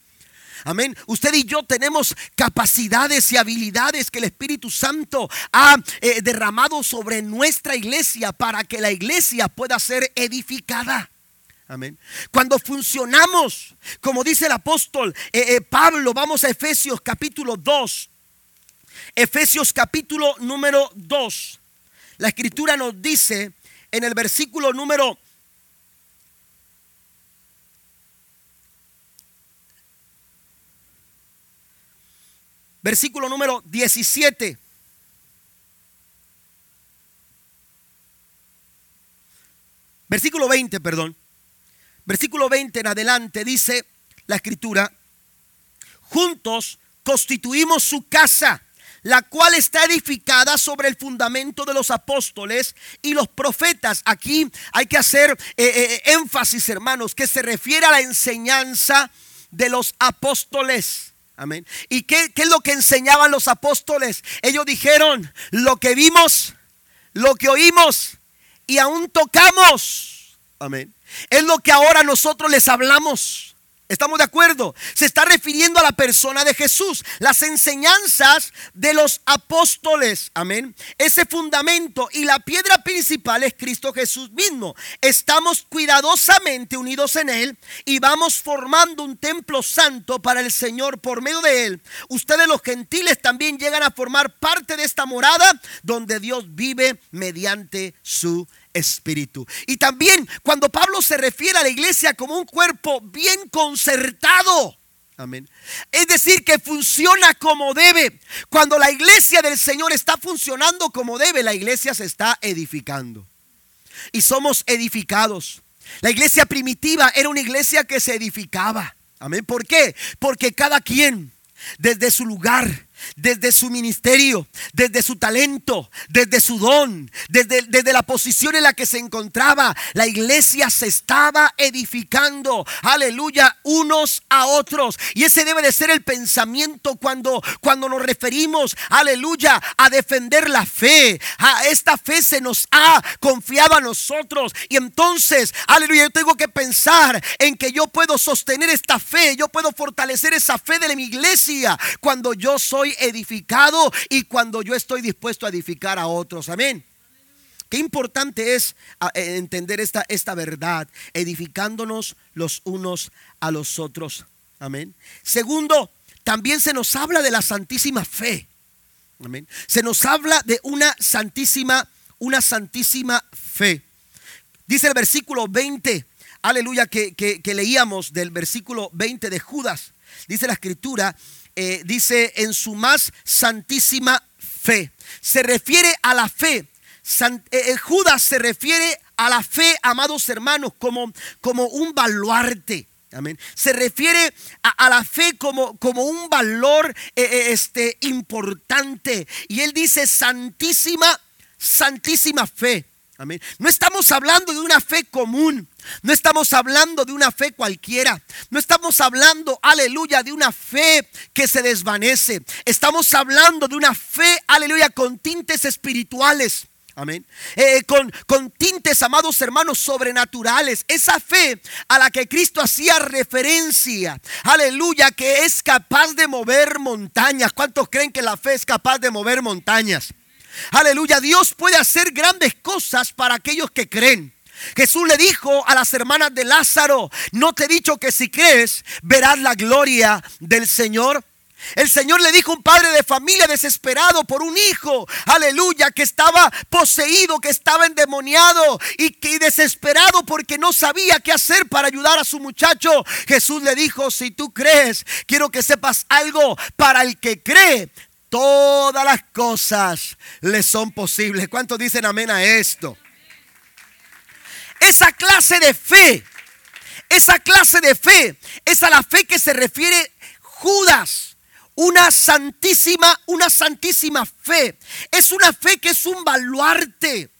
Amén. Usted y yo tenemos capacidades y habilidades que el Espíritu Santo ha eh, derramado sobre nuestra iglesia para que la iglesia pueda ser edificada. Amén. Cuando funcionamos, como dice el apóstol eh, eh, Pablo, vamos a Efesios capítulo 2. Efesios capítulo número 2. La escritura nos dice en el versículo número versículo número 17. Versículo 20, perdón. Versículo 20 en adelante dice la escritura, juntos constituimos su casa, la cual está edificada sobre el fundamento de los apóstoles y los profetas. Aquí hay que hacer eh, eh, énfasis, hermanos, que se refiere a la enseñanza de los apóstoles. Amén. ¿Y qué, qué es lo que enseñaban los apóstoles? Ellos dijeron, lo que vimos, lo que oímos y aún tocamos. Amén. Es lo que ahora nosotros les hablamos. ¿Estamos de acuerdo? Se está refiriendo a la persona de Jesús, las enseñanzas de los apóstoles. Amén. Ese fundamento y la piedra principal es Cristo Jesús mismo. Estamos cuidadosamente unidos en Él y vamos formando un templo santo para el Señor por medio de Él. Ustedes los gentiles también llegan a formar parte de esta morada donde Dios vive mediante su espíritu. Y también cuando Pablo se refiere a la iglesia como un cuerpo bien concertado, Amén. Es decir, que funciona como debe. Cuando la iglesia del Señor está funcionando como debe, la iglesia se está edificando. Y somos edificados. La iglesia primitiva era una iglesia que se edificaba. Amén. ¿Por qué? Porque cada quien, desde su lugar, desde su ministerio, desde su talento, desde su don, desde, desde, la posición en la que se encontraba. La iglesia se estaba edificando, aleluya, unos a otros. Y ese debe de ser el pensamiento cuando, cuando nos referimos, aleluya, a defender la fe. A esta fe se nos ha confiado a nosotros. Y entonces, aleluya, yo tengo que pensar en que yo puedo sostener esta fe, yo puedo fortalecer esa fe de mi iglesia cuando yo soy edificado y cuando yo estoy dispuesto a edificar a otros. Amén. Qué importante es ah, eh, entender esta, esta verdad, edificándonos los unos a los otros. Amén. Segundo, también se nos habla de la santísima fe. Amén. Se nos habla de una santísima, una santísima fe. Dice el versículo 20, aleluya, que, que leíamos del versículo 20 de Judas. Dice la escritura, eh, dice en su más santísima fe. Se refiere a la fe. Eh, eh, Judas se refiere a la fe, amados hermanos, como, como un baluarte. Amén. Se refiere a, la fe como, como un valor este, importante. Y él dice santísima, santísima fe. Amén. No estamos hablando de una fe común. No estamos hablando de una fe cualquiera. No estamos hablando, aleluya, de una fe que se desvanece. Estamos hablando de una fe, aleluya, con tintes espirituales. Amén. Eh, con, con, tintes, amados hermanos, sobrenaturales. Esa fe a la que Cristo hacía referencia. Aleluya, que es capaz de mover montañas. ¿Cuántos creen que la fe es capaz de mover montañas? Aleluya, Dios puede hacer grandes cosas para aquellos que creen. Jesús le dijo a las hermanas de Lázaro, no te he dicho que si crees verás la gloria del Señor. El Señor le dijo a un padre de familia desesperado por un hijo, aleluya, que estaba poseído, que estaba endemoniado y que desesperado porque no sabía qué hacer para ayudar a su muchacho. Jesús le dijo, si tú crees, quiero que sepas algo, para el que cree, todas las cosas le son posibles. ¿Cuántos dicen amén a esto? Esa clase de fe, esa clase de fe, es a la fe que se refiere Judas. Una santísima, una santísima fe. Es una fe que es un baluarte.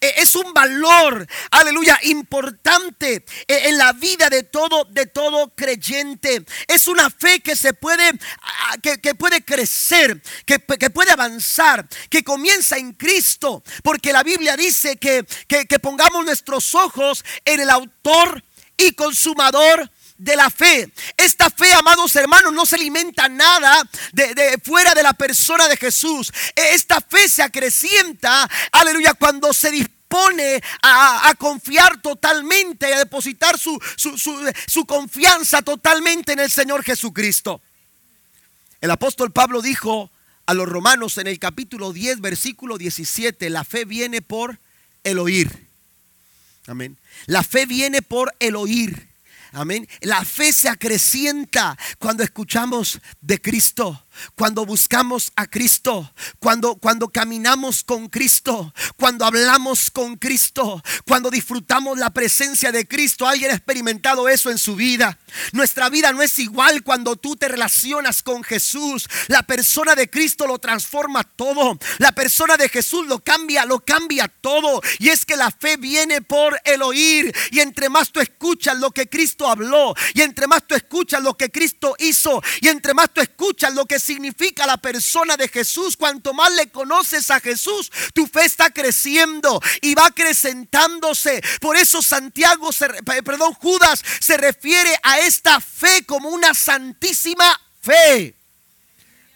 E, es un valor, aleluya, importante e, en la vida de todo, de todo creyente. Es una fe que se puede, que, puede crecer, que, puede avanzar, que comienza en Cristo. Porque la Biblia dice que, que pongamos nuestros ojos en el autor y consumador de la fe. Esta fe, amados hermanos, no se alimenta nada de, fuera de la persona de Jesús. Esta fe se acrecienta, aleluya, cuando se dispone a, confiar totalmente, a depositar su, su, confianza totalmente en el Señor Jesucristo. El apóstol Pablo dijo a los romanos en el capítulo 10, versículo 17, la fe viene por el oír. Amén. La fe viene por el oír. Amén. La fe se acrecienta cuando escuchamos de Cristo cuando buscamos a Cristo, cuando, cuando caminamos con Cristo, cuando hablamos con Cristo, cuando disfrutamos la presencia de Cristo. ¿Alguien ha experimentado eso en su vida? Nuestra vida no es igual cuando tú te relacionas con Jesús. La persona de Cristo lo transforma todo. La persona de Jesús lo cambia, lo cambia todo. Y es que la fe viene por el oír. Y entre más tú escuchas lo que Cristo habló, y entre más tú escuchas lo que Cristo hizo, y entre más tú escuchas lo que significa la persona de Jesús. Cuanto más le conoces a Jesús, tu fe está creciendo y va acrecentándose. Por eso Santiago, perdón, Judas se refiere a esta fe como una santísima fe.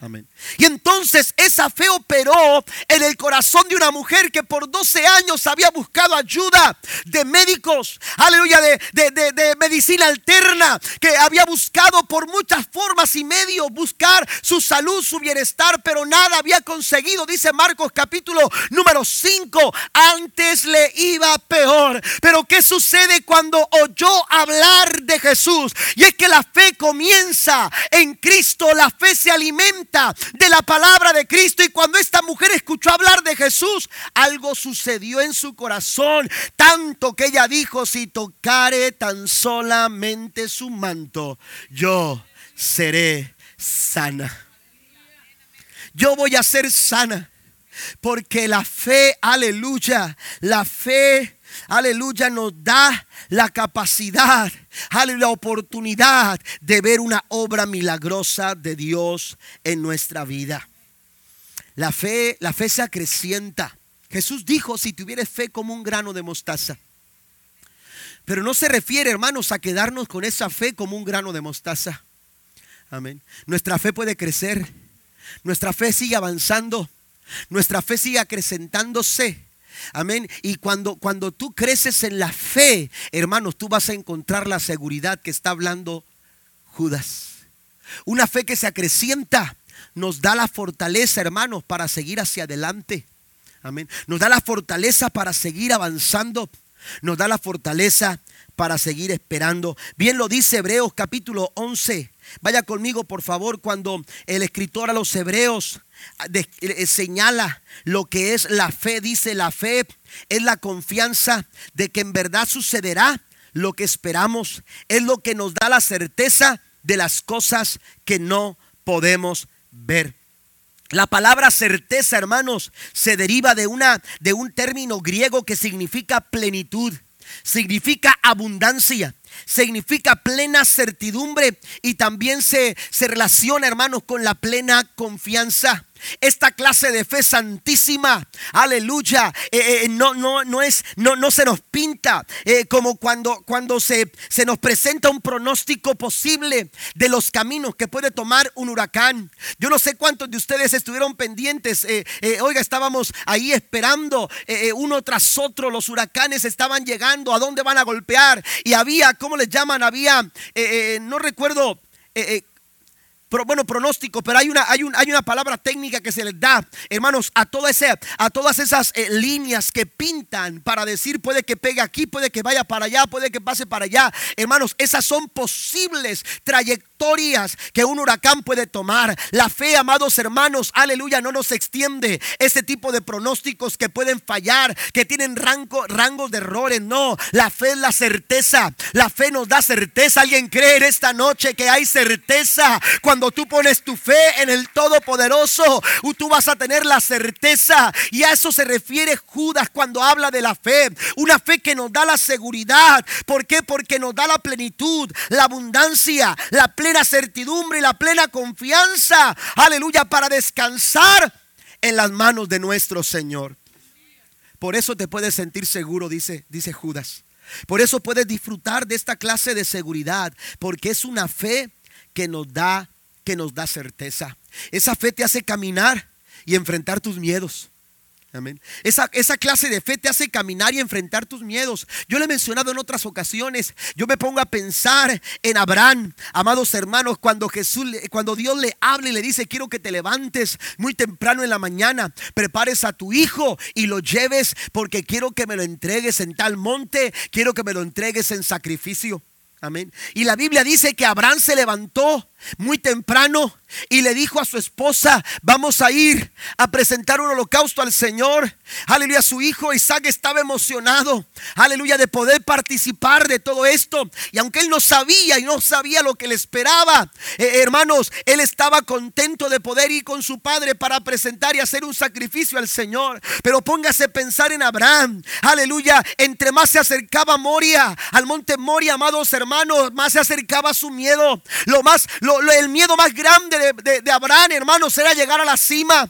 Amén. Y entonces esa fe operó en el corazón de una mujer que por 12 años había buscado ayuda de médicos, aleluya, de, medicina alterna, que había buscado por muchas formas y medios buscar su salud, su bienestar, pero nada había conseguido, dice Marcos capítulo número 5, antes le iba peor. Pero ¿qué sucede cuando oyó hablar de Jesús? Y es que la fe comienza en Cristo, la fe se alimenta de la palabra de Cristo. Y cuando esta mujer escuchó hablar de Jesús, algo sucedió en su corazón. Tanto que ella dijo, si tocare tan solamente su manto, yo seré sana. Yo voy a ser sana. Porque la fe, aleluya, la fe aleluya, nos da la capacidad, aleluya, la oportunidad de ver una obra milagrosa de Dios en nuestra vida. La fe, la fe se acrecienta. Jesús dijo, si tuvieres fe como un grano de mostaza. Pero no se refiere, hermanos, a quedarnos con esa fe como un grano de mostaza. Amén. Nuestra fe puede crecer. Nuestra fe sigue avanzando. Nuestra fe sigue acrecentándose Amén. Y cuando, cuando tú creces en la fe, hermanos, tú vas a encontrar la seguridad que está hablando Judas. Una fe que se acrecienta nos da la fortaleza, hermanos, para seguir hacia adelante. Amén. Nos da la fortaleza para seguir avanzando. Nos da la fortaleza para seguir esperando. Bien lo dice Hebreos capítulo 11. Vaya conmigo, por favor, cuando el escritor a los Hebreos eh, señala lo que es la fe. Dice la fe es la confianza de que en verdad sucederá lo que esperamos. Es lo que nos da la certeza de las cosas que no podemos ver. La palabra certeza, hermanos, se deriva de una de un término griego que significa plenitud, significa abundancia significa plena certidumbre y también se, se relaciona, hermanos, con la plena confianza. Esta clase de fe santísima, aleluya, eh, eh, no, no, no, es, no, no se nos pinta eh, como cuando, cuando se, se nos presenta un pronóstico posible de los caminos que puede tomar un huracán. Yo no sé cuántos de ustedes estuvieron pendientes. oiga, estábamos ahí esperando uno tras otro, los huracanes estaban llegando, a dónde van a golpear. Y había, ¿cómo les llaman? Había, no recuerdo bueno, pronóstico, pero hay una, hay, hay una palabra técnica que se les da, hermanos, a, toda ese, a todas esas eh, líneas que pintan para decir puede que pegue aquí, puede que vaya para allá, puede que pase para allá. Hermanos, esas son posibles trayectorias que un huracán puede tomar. La fe, amados hermanos, aleluya, no nos extiende ese tipo de pronósticos que pueden fallar, que tienen rango, rangos de errores. No, la fe es la certeza. La fe nos da certeza. Alguien cree en esta noche que hay certeza cuando tú pones tu fe en el Todopoderoso, tú vas a tener la certeza. Y a eso se refiere Judas cuando habla de la fe. Una fe que nos da la seguridad. ¿Por qué? Porque nos da la plenitud, la abundancia, la plena certidumbre y la plena confianza. Aleluya, para descansar en las manos de nuestro Señor. Por eso te puedes sentir seguro, dice, dice Judas. Por eso puedes disfrutar de esta clase de seguridad, porque es una fe que nos da que nos da certeza. Esa fe te hace caminar y enfrentar tus miedos. Amén. Esa, esa, clase de fe te hace caminar y enfrentar tus miedos. Yo le he mencionado en otras ocasiones. Yo me pongo a pensar en Abraham, amados hermanos, cuando Jesús, cuando Dios le habla y le dice, quiero que te levantes muy temprano en la mañana, prepares a tu hijo y lo lleves porque quiero que me lo entregues en tal monte, quiero que me lo entregues en sacrificio. Amén. Y la Biblia dice que Abraham se levantó muy temprano y le dijo a su esposa, vamos a ir a presentar un holocausto al Señor. Aleluya, su hijo Isaac estaba emocionado, aleluya, de poder participar de todo esto. Y aunque él no sabía y no sabía lo que le esperaba, eh, hermanos, él estaba contento de poder ir con su padre para presentar y hacer un sacrificio al Señor. Pero póngase a pensar en Abraham, aleluya, entre más se acercaba Moria, al monte Moria, amados hermanos, más se acercaba su miedo. Lo más, lo, el miedo más grande de, Abraham, hermanos, era llegar a la cima.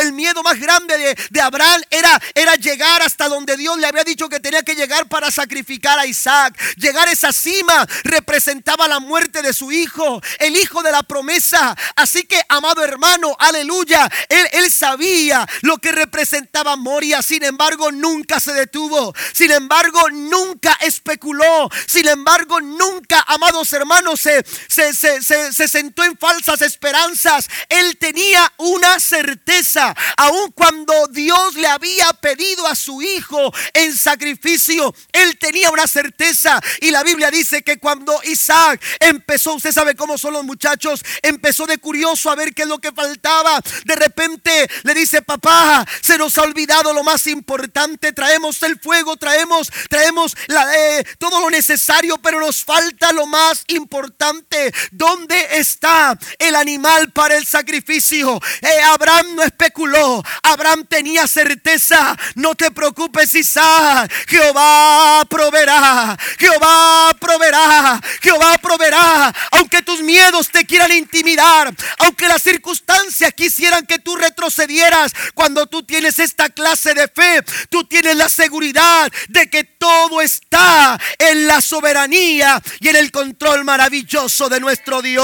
el, miedo más grande de, Abraham era, era llegar hasta donde Dios le había dicho que tenía que llegar para sacrificar a Isaac. Llegar a esa cima representaba la muerte de su hijo, el hijo de la promesa. Así que, amado hermano, aleluya, él, sabía lo que representaba Moria. Sin embargo, nunca se detuvo. Sin embargo, nunca especuló. Sin embargo, nunca, amados hermanos, se sentó en falsas esperanzas. Él tenía una certeza, aun cuando Dios le había pedido a su hijo en sacrificio, él tenía una certeza. Y la Biblia dice que cuando Isaac empezó, usted sabe cómo son los muchachos, empezó de curioso a ver qué es lo que faltaba. De repente le dice, papá, se nos ha olvidado lo más importante. Traemos el fuego, traemos, traemos eh, todo lo necesario, pero nos falta lo más importante. ¿Dónde está el animal para el sacrificio? Eh, Abraham no especuló. Abraham tenía certeza. No te preocupes, Isaac. Jehová proveerá. Jehová proveerá. Jehová proveerá. Aunque tus miedos te quieran intimidar, aunque las circunstancias quisieran que tú retrocedieras, cuando tú tienes esta clase de fe, tú tienes la seguridad de que todo está en la soberanía y en el control maravilloso de nuestro Dios.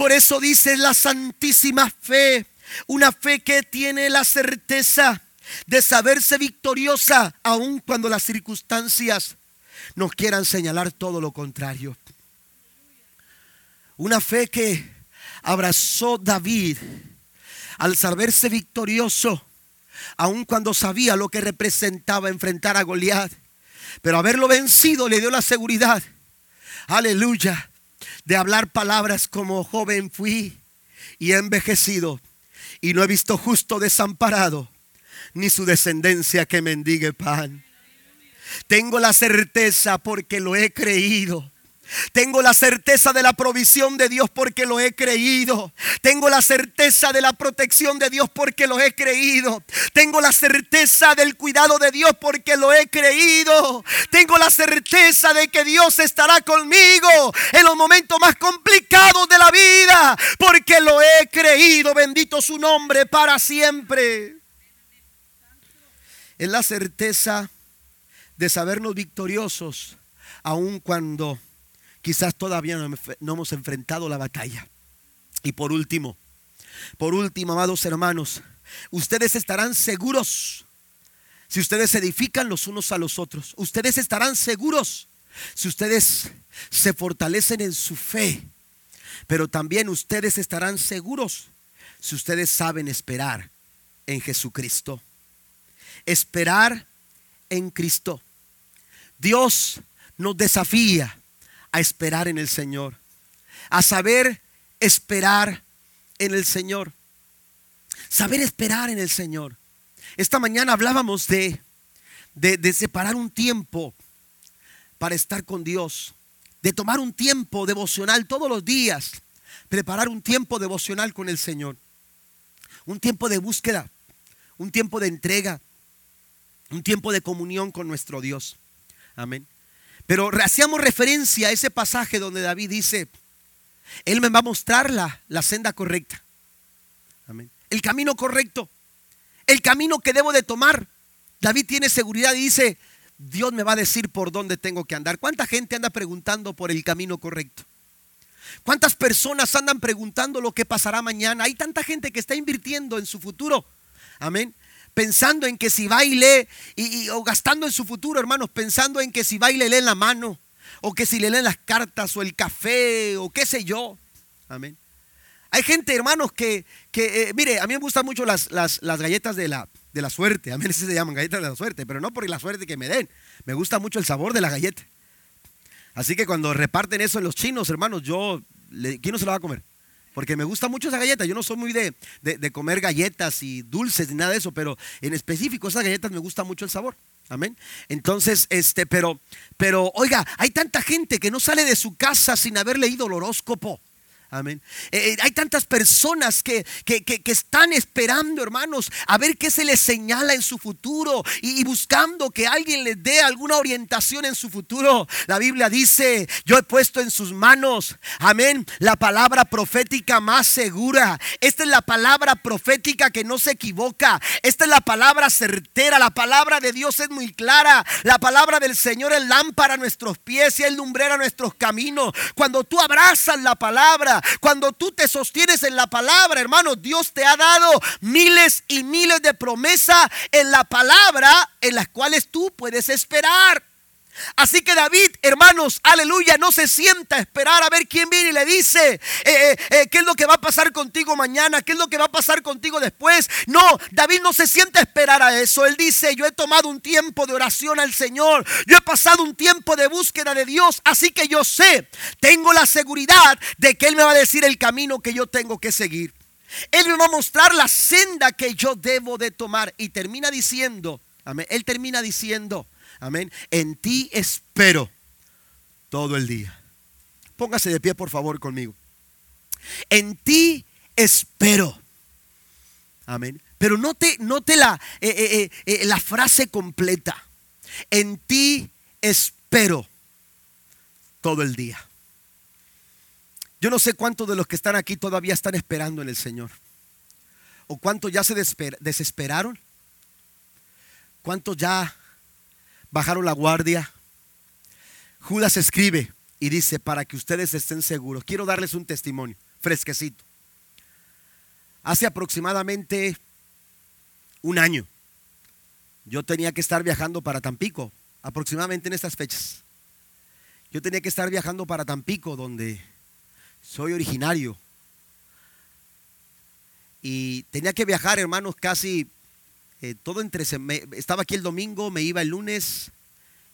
Por eso dice la santísima fe, una fe que tiene la certeza de saberse victoriosa aun cuando las circunstancias nos quieran señalar todo lo contrario. Una fe que abrazó David al saberse victorioso, aun cuando sabía lo que representaba enfrentar a Goliat. Pero haberlo vencido le dio la seguridad, aleluya, de hablar palabras como joven fui y he envejecido y no he visto justo desamparado, ni su descendencia que mendigue pan. Tengo la certeza porque lo he creído tengo la certeza de la provisión de Dios porque lo he creído. Tengo la certeza de la protección de Dios porque lo he creído. Tengo la certeza del cuidado de Dios porque lo he creído. Tengo la certeza de que Dios estará conmigo en los momentos más complicados de la vida porque lo he creído. Bendito su nombre para siempre. Es la certeza de sabernos victoriosos aun cuando quizás todavía no hemos enfrentado la batalla. Y por último, por último, amados hermanos, ustedes estarán seguros si ustedes se edifican los unos a los otros. Ustedes estarán seguros si ustedes se fortalecen en su fe. Pero también ustedes estarán seguros si ustedes saben esperar en Jesucristo. Esperar en Cristo. Dios nos desafía a esperar en el Señor, a saber esperar en el Señor, saber esperar en el Señor. Esta mañana hablábamos de, de, separar un tiempo para estar con Dios, de tomar un tiempo devocional todos los días, preparar un tiempo devocional con el Señor, un tiempo de búsqueda, un tiempo de entrega, un tiempo de comunión con nuestro Dios. Amén. Pero hacíamos referencia a ese pasaje donde David dice, Él me va a mostrar la, la senda correcta. Amén. El camino correcto. El camino que debo de tomar. David tiene seguridad y dice, Dios me va a decir por dónde tengo que andar. ¿Cuánta gente anda preguntando por el camino correcto? ¿Cuántas personas andan preguntando lo que pasará mañana? Hay tanta gente que está invirtiendo en su futuro. Amén pensando en que si baile y, o gastando en su futuro, hermanos, pensando en que si baile lee en la mano, o que si le leen las cartas o el café, o qué sé yo. Amén. Hay gente, hermanos, que, que eh, mire, a mí me gustan mucho las, las, galletas de la, de la suerte. A mí se llaman galletas de la suerte, pero no por la suerte que me den. Me gusta mucho el sabor de la galleta. Así que cuando reparten eso en los chinos, hermanos, yo, ¿quién no se lo va a comer? Porque me gusta mucho esa galleta. Yo no soy muy de, de, comer galletas y dulces ni nada de eso, pero en específico esas galletas me gusta mucho el sabor. Amén. Entonces, este, pero, pero, oiga, hay tanta gente que no sale de su casa sin haber leído el horóscopo. Amén. Eh, eh, hay tantas personas que, que, están esperando, hermanos, a ver qué se les señala en su futuro y, buscando que alguien les dé alguna orientación en su futuro. La Biblia dice, yo he puesto en sus manos, amén, la palabra profética más segura. Esta es la palabra profética que no se equivoca. Esta es la palabra certera. La palabra de Dios es muy clara. La palabra del Señor es lámpara a nuestros pies y es lumbrera a nuestros caminos. Cuando tú abrazas la palabra, cuando tú te sostienes en la palabra, hermano, Dios te ha dado miles y miles de promesas en la palabra en las cuales tú puedes esperar. Así que David, hermanos, aleluya, no se sienta a esperar a ver quién viene y le dice eh, eh, eh, qué es lo que va a pasar contigo mañana, qué es lo que va a pasar contigo después. No, David no se sienta a esperar a eso. Él dice, yo he tomado un tiempo de oración al Señor, yo he pasado un tiempo de búsqueda de Dios, así que yo sé, tengo la seguridad de que Él me va a decir el camino que yo tengo que seguir. Él me va a mostrar la senda que yo debo de tomar. Y termina diciendo, amén, Él termina diciendo, Amén. En ti espero todo el día. Póngase de pie, por favor, conmigo. En ti espero. Amén. Pero note, note la, eh, eh, eh, la frase completa. En ti espero todo el día. Yo no sé cuántos de los que están aquí todavía están esperando en el Señor. O cuántos ya se desesperaron. ¿Cuántos ya bajaron la guardia. Judas escribe y dice, para que ustedes estén seguros, quiero darles un testimonio fresquecito. Hace aproximadamente un año, yo tenía que estar viajando para Tampico, aproximadamente en estas fechas. Yo tenía que estar viajando para Tampico, donde soy originario. Y tenía que viajar, hermanos, casi eh, todo entre, estaba aquí el domingo, me iba el lunes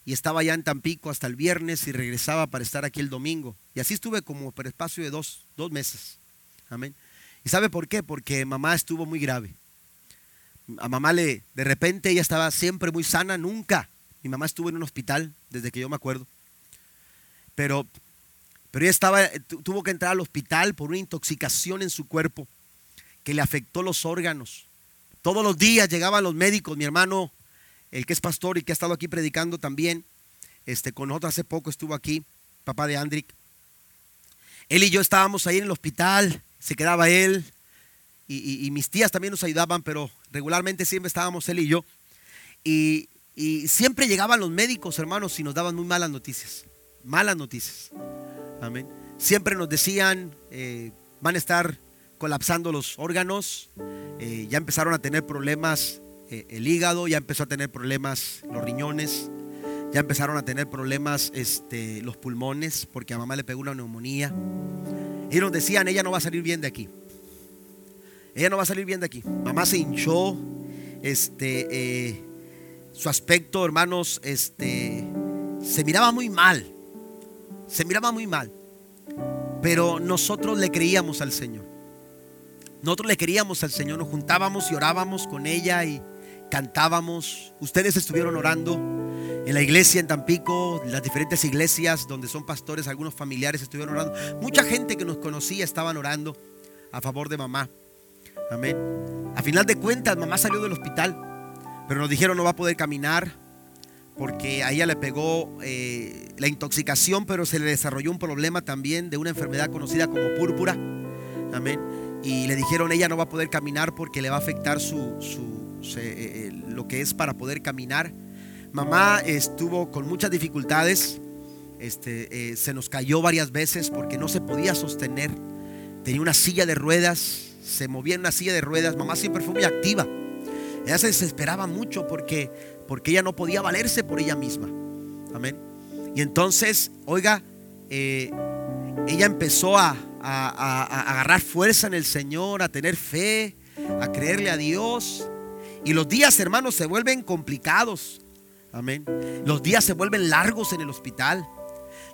y estaba ya en Tampico hasta el viernes y regresaba para estar aquí el domingo. Y así estuve como por espacio de dos, dos meses. Amén. ¿Y sabe por qué? Porque mamá estuvo muy grave. A mamá le, de repente ella estaba siempre muy sana, nunca. Mi mamá estuvo en un hospital desde que yo me acuerdo. Pero, pero ella estaba, tuvo que entrar al hospital por una intoxicación en su cuerpo que le afectó los órganos. Todos los días llegaban los médicos, mi hermano, el que es pastor y que ha estado aquí predicando también, este, con nosotros hace poco estuvo aquí, papá de Andrick. Él y yo estábamos ahí en el hospital, se quedaba él, y, mis tías también nos ayudaban, pero regularmente siempre estábamos él y yo. Y, siempre llegaban los médicos, hermanos, y nos daban muy malas noticias, malas noticias. Amén. Siempre nos decían, eh, van a estar colapsando los órganos, eh, ya empezaron a tener problemas eh, el hígado, ya empezó a tener problemas los riñones, ya empezaron a tener problemas este, los pulmones, porque a mamá le pegó una neumonía. Y nos decían, ella no va a salir bien de aquí. Ella no va a salir bien de aquí. Mamá se hinchó, este, eh, su aspecto, hermanos, este, se miraba muy mal. Se miraba muy mal. Pero nosotros le creíamos al Señor. Nosotros le queríamos al Señor, nos juntábamos y orábamos con ella y cantábamos. Ustedes estuvieron orando en la iglesia en Tampico, las diferentes iglesias donde son pastores, algunos familiares estuvieron orando. Mucha gente que nos conocía estaban orando a favor de mamá. Amén. A final de cuentas, mamá salió del hospital, pero nos dijeron no va a poder caminar porque a ella le pegó eh, la intoxicación, pero se le desarrolló un problema también de una enfermedad conocida como púrpura. Amén y le dijeron ella no va a poder caminar porque le va a afectar su, eh, eh, lo que es para poder caminar. Mamá estuvo con muchas dificultades, este, eh, se nos cayó varias veces porque no se podía sostener. Tenía una silla de ruedas, se movía en una silla de ruedas. Mamá siempre fue muy activa. Ella se desesperaba mucho porque, porque ella no podía valerse por ella misma. Amén. Y entonces, oiga, ella empezó a, a, agarrar fuerza en el Señor, a tener fe, a creerle a Dios. Y los días, hermanos, se vuelven complicados. Amén. Los días se vuelven largos en el hospital.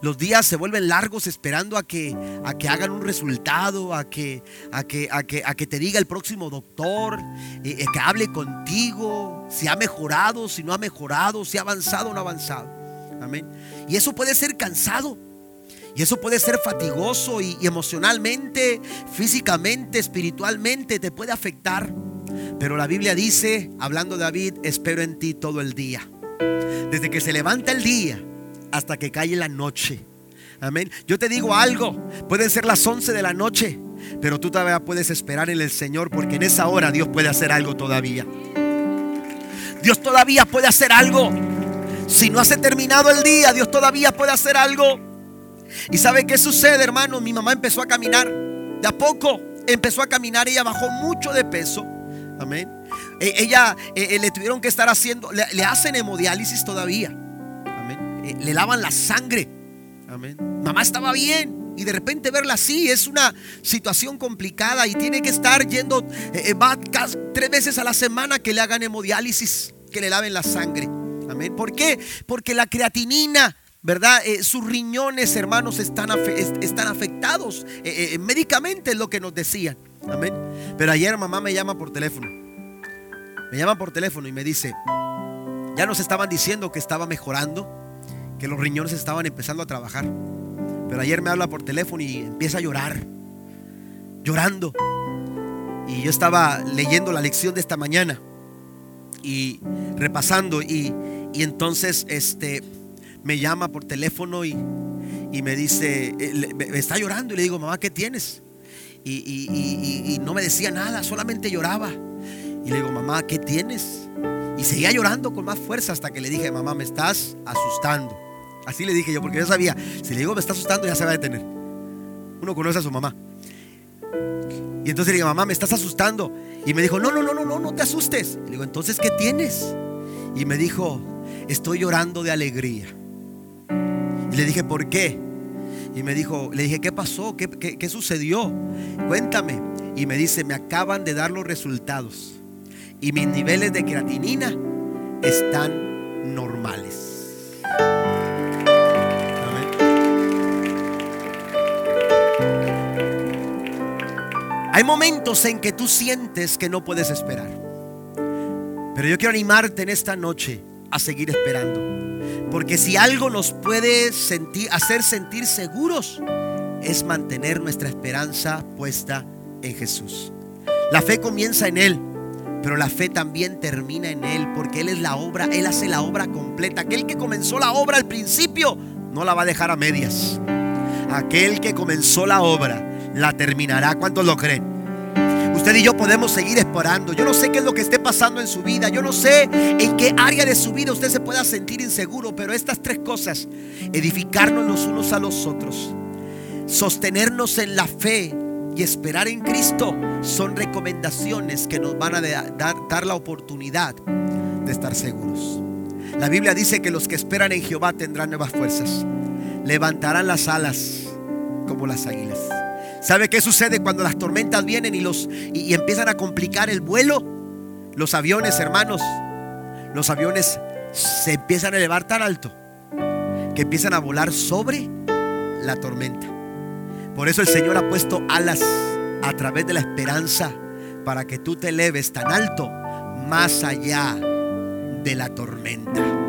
Los días se vuelven largos esperando a que, a que hagan un resultado, a que, a que, a que, a que te diga el próximo doctor, eh, eh, que hable contigo, si ha mejorado, si no ha mejorado, si ha avanzado o no ha avanzado. Amén. Y eso puede ser cansado. Y eso puede ser fatigoso y, emocionalmente, físicamente, espiritualmente, te puede afectar. Pero la Biblia dice, hablando de David, espero en ti todo el día. Desde que se levanta el día hasta que cae la noche. Amén. Yo te digo algo, pueden ser las 11 de la noche, pero tú todavía puedes esperar en el Señor porque en esa hora Dios puede hacer algo todavía. Dios todavía puede hacer algo. Si no hace terminado el día, Dios todavía puede hacer algo. ¿Y sabe qué sucede, hermano? Mi mamá empezó a caminar. De a poco empezó a caminar. Ella bajó mucho de peso. Amén. E, ella e, e, le tuvieron que estar haciendo, le, hacen hemodiálisis todavía. Amén. le lavan la sangre. Amén. Mamá estaba bien. Y de repente verla así es una situación complicada y tiene que estar yendo, va tres veces a la semana que le hagan hemodiálisis, que le laven la sangre. Amén. ¿Por qué? Porque la creatinina ¿verdad? Eh, sus riñones, hermanos, están, están afectados. Eh, eh, médicamente es lo que nos decían. Amén. Pero ayer mamá me llama por teléfono. Me llama por teléfono y me dice, ya nos estaban diciendo que estaba mejorando, que los riñones estaban empezando a trabajar. Pero ayer me habla por teléfono y empieza a llorar, llorando. Y yo estaba leyendo la lección de esta mañana y repasando y, y entonces este me llama por teléfono y, me dice, eh, me está llorando y le digo, mamá, ¿qué tienes? Y, no me decía nada, solamente lloraba. Y le digo, mamá, ¿qué tienes? Y seguía llorando con más fuerza hasta que le dije, mamá, me estás asustando. Así le dije yo, porque yo sabía, si le digo me está asustando, ya se va a detener. Uno conoce a su mamá. Y entonces le dije, mamá, me estás asustando. Y me dijo, no, no, no, no, no, no te asustes. le digo, entonces, ¿qué tienes? Y me dijo, estoy llorando de alegría. Y le dije, ¿por qué? Y me dijo, le dije, ¿qué pasó? ¿Qué, sucedió? Cuéntame. Y me dice, me acaban de dar los resultados. Y mis niveles de creatinina están normales. Hay momentos en que tú sientes que no puedes esperar. Pero yo quiero animarte en esta noche a seguir esperando. Porque si algo nos puede hacer sentir seguros, es mantener nuestra esperanza puesta en Jesús. La fe comienza en Él, pero la fe también termina en Él, porque Él es la obra, Él hace la obra completa. Aquel que comenzó la obra al principio, no la va a dejar a medias. Aquel que comenzó la obra, la terminará. ¿Cuántos lo creen? Usted y yo podemos seguir esperando. Yo no sé qué es lo que esté pasando en su vida. Yo no sé en qué área de su vida usted se pueda sentir inseguro. Pero estas tres cosas, edificarnos los unos a los otros, sostenernos en la fe y esperar en Cristo, son recomendaciones que nos van a dar, dar la oportunidad de estar seguros. La Biblia dice que los que esperan en Jehová tendrán nuevas fuerzas. Levantarán las alas como las águilas. ¿Sabe qué sucede cuando las tormentas vienen y, los, y, empiezan a complicar el vuelo? Los aviones, hermanos, los aviones se empiezan a elevar tan alto que empiezan a volar sobre la tormenta. Por eso el Señor ha puesto alas a través de la esperanza para que tú te eleves tan alto más allá de la tormenta.